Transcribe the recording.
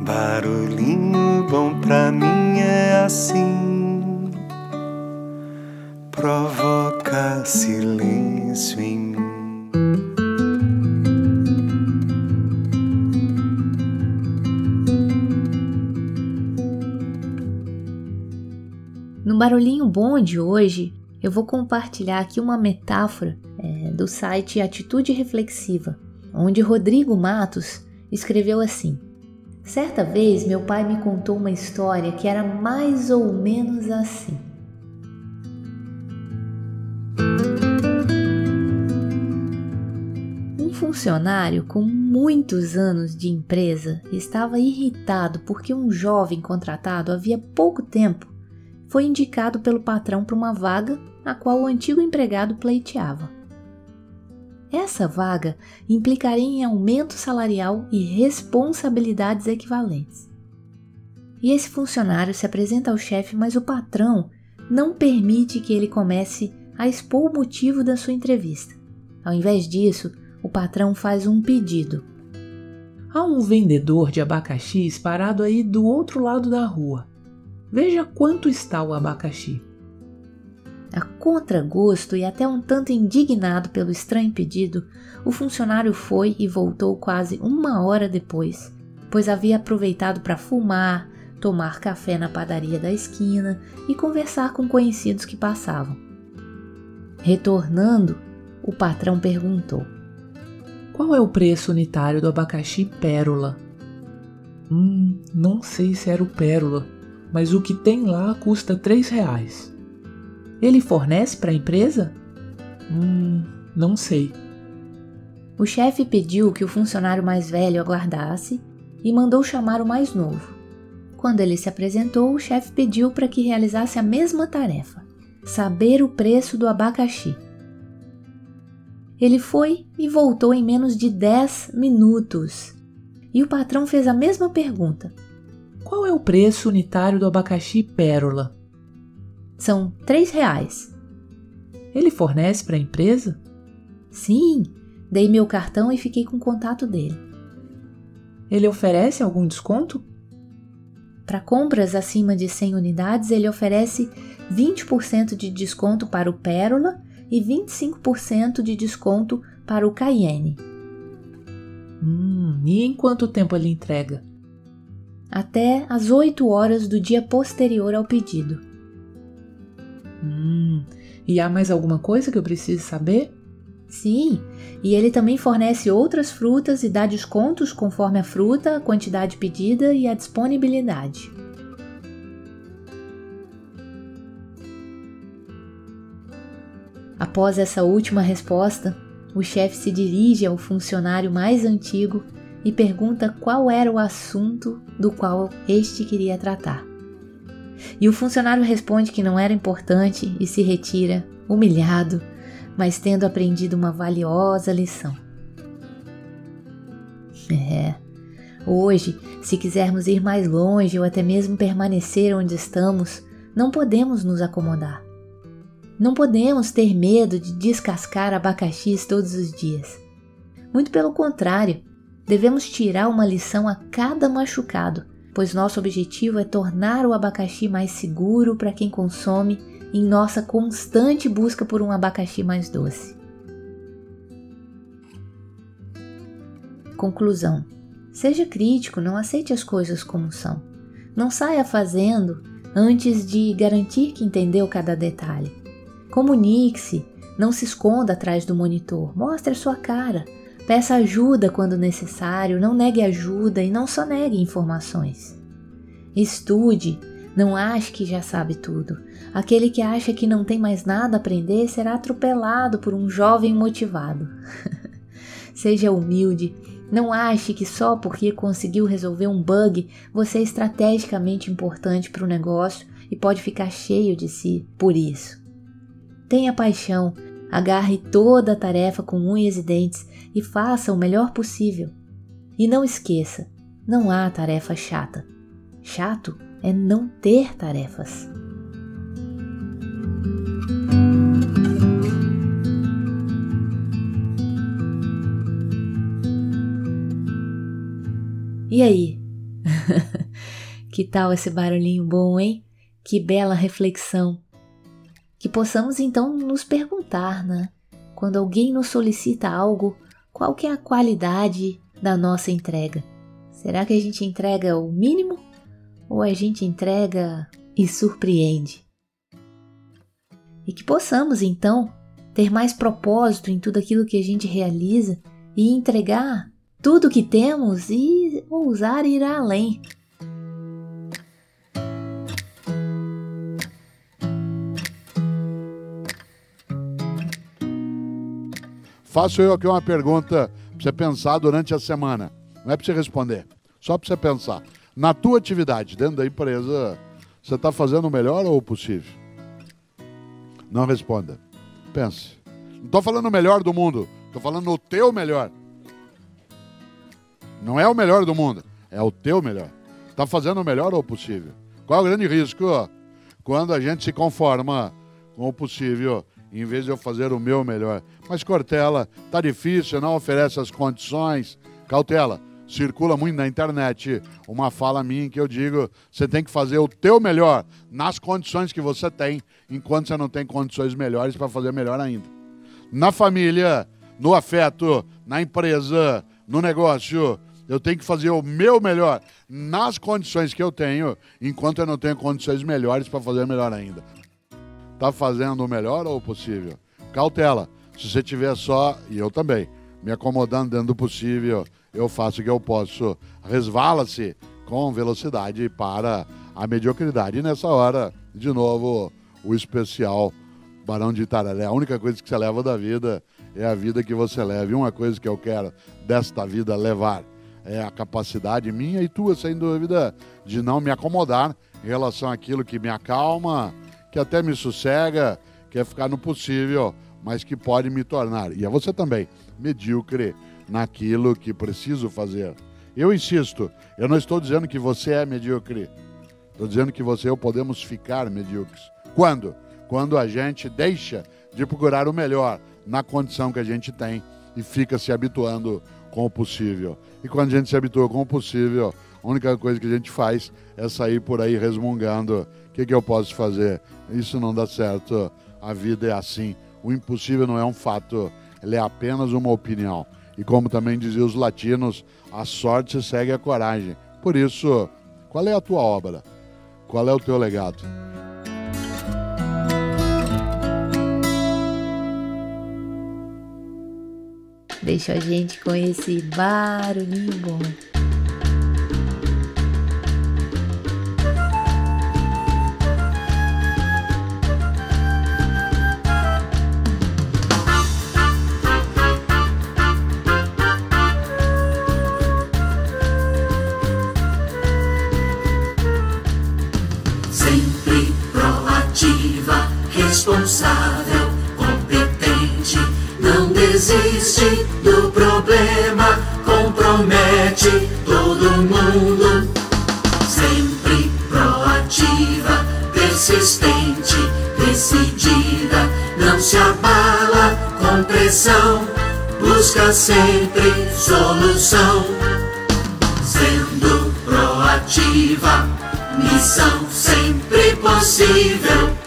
Barulhinho bom pra mim é assim, provoca silêncio em mim. No barulhinho bom de hoje, eu vou compartilhar aqui uma metáfora é, do site Atitude Reflexiva, onde Rodrigo Matos escreveu assim: Certa vez meu pai me contou uma história que era mais ou menos assim. Um funcionário com muitos anos de empresa estava irritado porque um jovem contratado havia pouco tempo foi indicado pelo patrão para uma vaga a qual o antigo empregado pleiteava. Essa vaga implicaria em aumento salarial e responsabilidades equivalentes. E esse funcionário se apresenta ao chefe, mas o patrão não permite que ele comece a expor o motivo da sua entrevista. Ao invés disso, o patrão faz um pedido. Há um vendedor de abacaxis parado aí do outro lado da rua. Veja quanto está o abacaxi. A contragosto e até um tanto indignado pelo estranho pedido, o funcionário foi e voltou quase uma hora depois, pois havia aproveitado para fumar, tomar café na padaria da esquina e conversar com conhecidos que passavam. Retornando, o patrão perguntou: Qual é o preço unitário do abacaxi pérola? Hum, não sei se era o pérola, mas o que tem lá custa três reais. Ele fornece para a empresa? Hum, não sei. O chefe pediu que o funcionário mais velho aguardasse e mandou chamar o mais novo. Quando ele se apresentou, o chefe pediu para que realizasse a mesma tarefa: saber o preço do abacaxi. Ele foi e voltou em menos de 10 minutos. E o patrão fez a mesma pergunta: Qual é o preço unitário do abacaxi pérola? São três reais. Ele fornece para a empresa? Sim, dei meu cartão e fiquei com o contato dele. Ele oferece algum desconto? Para compras acima de 100 unidades, ele oferece 20% de desconto para o Pérola e 25% de desconto para o Cayenne. Hum, e em quanto tempo ele entrega? Até às 8 horas do dia posterior ao pedido. Hum, e há mais alguma coisa que eu precise saber? Sim, e ele também fornece outras frutas e dá descontos conforme a fruta, a quantidade pedida e a disponibilidade. Após essa última resposta, o chefe se dirige ao funcionário mais antigo e pergunta qual era o assunto do qual este queria tratar. E o funcionário responde que não era importante e se retira, humilhado, mas tendo aprendido uma valiosa lição. É. Hoje, se quisermos ir mais longe ou até mesmo permanecer onde estamos, não podemos nos acomodar. Não podemos ter medo de descascar abacaxis todos os dias. Muito pelo contrário, devemos tirar uma lição a cada machucado pois nosso objetivo é tornar o abacaxi mais seguro para quem consome em nossa constante busca por um abacaxi mais doce. Conclusão: Seja crítico, não aceite as coisas como são. Não saia fazendo antes de garantir que entendeu cada detalhe. Comunique-se, não se esconda atrás do monitor, mostre a sua cara. Peça ajuda quando necessário, não negue ajuda e não só negue informações. Estude, não ache que já sabe tudo. Aquele que acha que não tem mais nada a aprender será atropelado por um jovem motivado. Seja humilde, não ache que só porque conseguiu resolver um bug você é estrategicamente importante para o negócio e pode ficar cheio de si por isso. Tenha paixão, Agarre toda a tarefa com unhas e dentes e faça o melhor possível. E não esqueça, não há tarefa chata. Chato é não ter tarefas. E aí, que tal esse barulhinho bom, hein? Que bela reflexão. Que possamos então nos perguntar, né? Quando alguém nos solicita algo, qual que é a qualidade da nossa entrega? Será que a gente entrega o mínimo ou a gente entrega e surpreende? E que possamos então ter mais propósito em tudo aquilo que a gente realiza e entregar tudo que temos e ousar ir além. Faço eu aqui uma pergunta para você pensar durante a semana. Não é para você responder, só para você pensar. Na tua atividade, dentro da empresa, você está fazendo o melhor ou o possível? Não responda. Pense. Não estou falando o melhor do mundo, estou falando o teu melhor. Não é o melhor do mundo, é o teu melhor. Está fazendo o melhor ou o possível? Qual é o grande risco? Quando a gente se conforma com o possível, em vez de eu fazer o meu melhor. Mas Cortella, tá difícil, não oferece as condições. Cautela, circula muito na internet uma fala minha que eu digo: você tem que fazer o teu melhor nas condições que você tem, enquanto você não tem condições melhores para fazer melhor ainda. Na família, no afeto, na empresa, no negócio, eu tenho que fazer o meu melhor nas condições que eu tenho, enquanto eu não tenho condições melhores para fazer melhor ainda. Tá fazendo o melhor ou possível? Cautela. Se você tiver só, e eu também, me acomodando dentro do possível, eu faço o que eu posso. Resvala-se com velocidade para a mediocridade. E nessa hora, de novo, o especial Barão de Itararé. A única coisa que você leva da vida é a vida que você leva. E uma coisa que eu quero desta vida levar é a capacidade minha e tua, sem dúvida, de não me acomodar em relação àquilo que me acalma, que até me sossega, que é ficar no possível, mas que pode me tornar, e é você também, medíocre naquilo que preciso fazer. Eu insisto, eu não estou dizendo que você é medíocre. Estou dizendo que você e eu podemos ficar medíocres. Quando? Quando a gente deixa de procurar o melhor na condição que a gente tem e fica se habituando com o possível. E quando a gente se habitua com o possível, a única coisa que a gente faz é sair por aí resmungando: que, que eu posso fazer? Isso não dá certo. A vida é assim. O impossível não é um fato, ele é apenas uma opinião. E como também diziam os latinos, a sorte segue a coragem. Por isso, qual é a tua obra? Qual é o teu legado? Deixa a gente com esse barulhinho bom. Responsável, competente, não desiste do problema, compromete todo mundo. Sempre proativa, persistente, decidida, não se abala com pressão, busca sempre solução. Sendo proativa, missão sempre possível